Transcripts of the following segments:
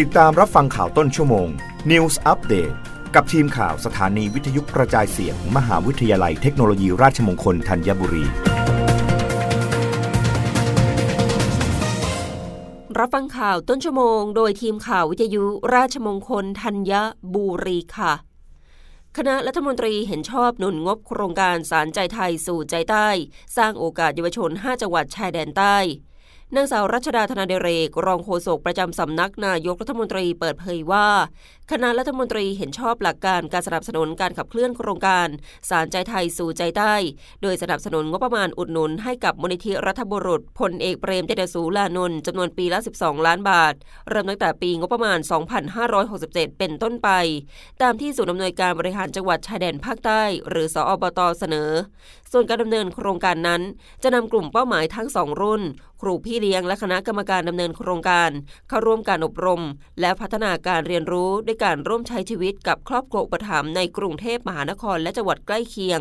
ติดตามรับฟังข่าวต้นชั่วโมง News Update กับทีมข่าวสถานีวิทยุกระจายเสียงมมหาวิทยาลัยเทคโนโลยีราชมงคลธัญบุรี รับฟังข่าวต้นชั่วโมง โดยทีมข่าววิทยุราชมงคลธัญบุรีค่ะ คณะรัฐมนตรีเห็นชอบหนุนงบโครงการสารใจไทยสู่ใจใต้ สร้างโอกาสเยาวชน 5 จังหวัดชายแดนใต้ นางสาวรัชดาธนาเดเรก รองโฆษกประจำสำนักนายกรัฐมนตรีเปิดเผยว่า คณะรัฐมนตรีเห็นชอบหลักการการสนับสนุนการขับเคลื่อนโครงการสารใจไทยสู่ใจใต้ โดยสนับสนุนงบประมาณอุดหนุนให้กับมูลนิธิรัฐบุรุษพลเอกเปรมเจตสูลานนท์จำนวนปีละ 12 ล้านบาท เริ่มตั้งแต่ปีงบประมาณ 2567 เป็นต้นไป ตามที่ศูนย์อำนวยการบริหารจังหวัดชายแดนภาคใต้ หรือสออบตเสนอ ส่วนการดำเนินโครงการนั้น จะนำกลุ่มเป้าหมายทั้งสองรุ่น ครูพี่เลี้ยงและคณะกรรมการดำเนินโครงการ เข้าร่วมการอบรม และพัฒนาการเรียนรู้ด้วยการร่วมใช้ชีวิตกับครอบครัวอุปถัมภ์ในกรุงเทพมหานครและจังหวัดใกล้เคียง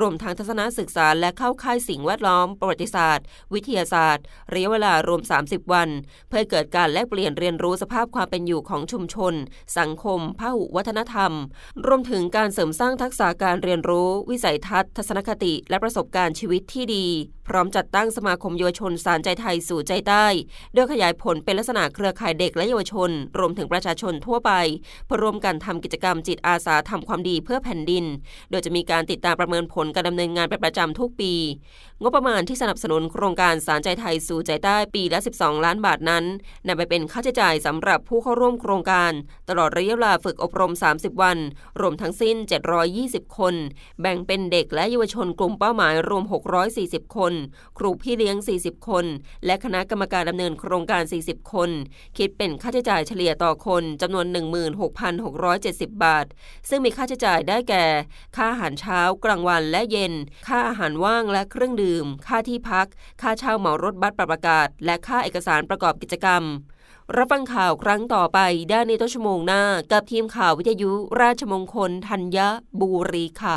รวมทั้งทัศนศึกษาและเข้าค่ายสิ่งแวดล้อม ประวัติศาสตร์ วิทยาศาสตร์ระยะเวลารวม 30 วัน เพื่อเกิดการแลกเปลี่ยนเรียนรู้สภาพความเป็นอยู่ของชุมชน สังคมพหุวัฒนธรรม รวมถึงการเสริมสร้างทักษะการเรียนรู้ วิสัยทัศน์ ทัศนคติและประสบการณ์ชีวิตที่ดี พร้อมจัดตั้งสมาคมเยาวชนสารใจไทยสู่ใจใต้โดยขยายผลเป็นลักษณะเครือข่ายเด็กและเยาวชน รวมถึงประชาชนทั่วไปเพื่อร่วมกันทำกิจกรรมจิตอาสาทำความดีเพื่อแผ่นดิน โดยจะมีการติดตามประเมินผลการดำเนินงานเป็นประจำทุกปี งบประมาณที่สนับสนุนโครงการสารใจไทยสู่ใจใต้ปีละ 12 ล้านบาทนั้นนำไปเป็นค่าใช้จ่ายสำหรับผู้เข้าร่วมโครงการ ตลอดระยะเวลาฝึกอบรม 30 วัน รวมทั้งสิ้น 720 คน แบ่งเป็นเด็กและเยาวชนกลุ่มเป้าหมายรวม 640 คน ครูพี่เลี้ยง 40 คน และคณะกรรมการดำเนินโครงการ 40 คน คิดเป็นค่าใช้จ่ายเฉลี่ยต่อคนจำนวน 16,670 บาท ซึ่งมีค่าใช้จ่ายได้แก่ ค่าอาหารเช้า กลางวันและเย็น ค่าอาหารว่างและเครื่องดื่ม ค่าที่พัก ค่าเช่าเหมารถบัสปรับอากาศ และค่าเอกสารประกอบกิจกรรมรับฟังข่าวครั้งต่อไปได้ในต้นชั่วโมงหน้า กับทีมข่าววิทยุราชมงคลธัญบุรีค่ะ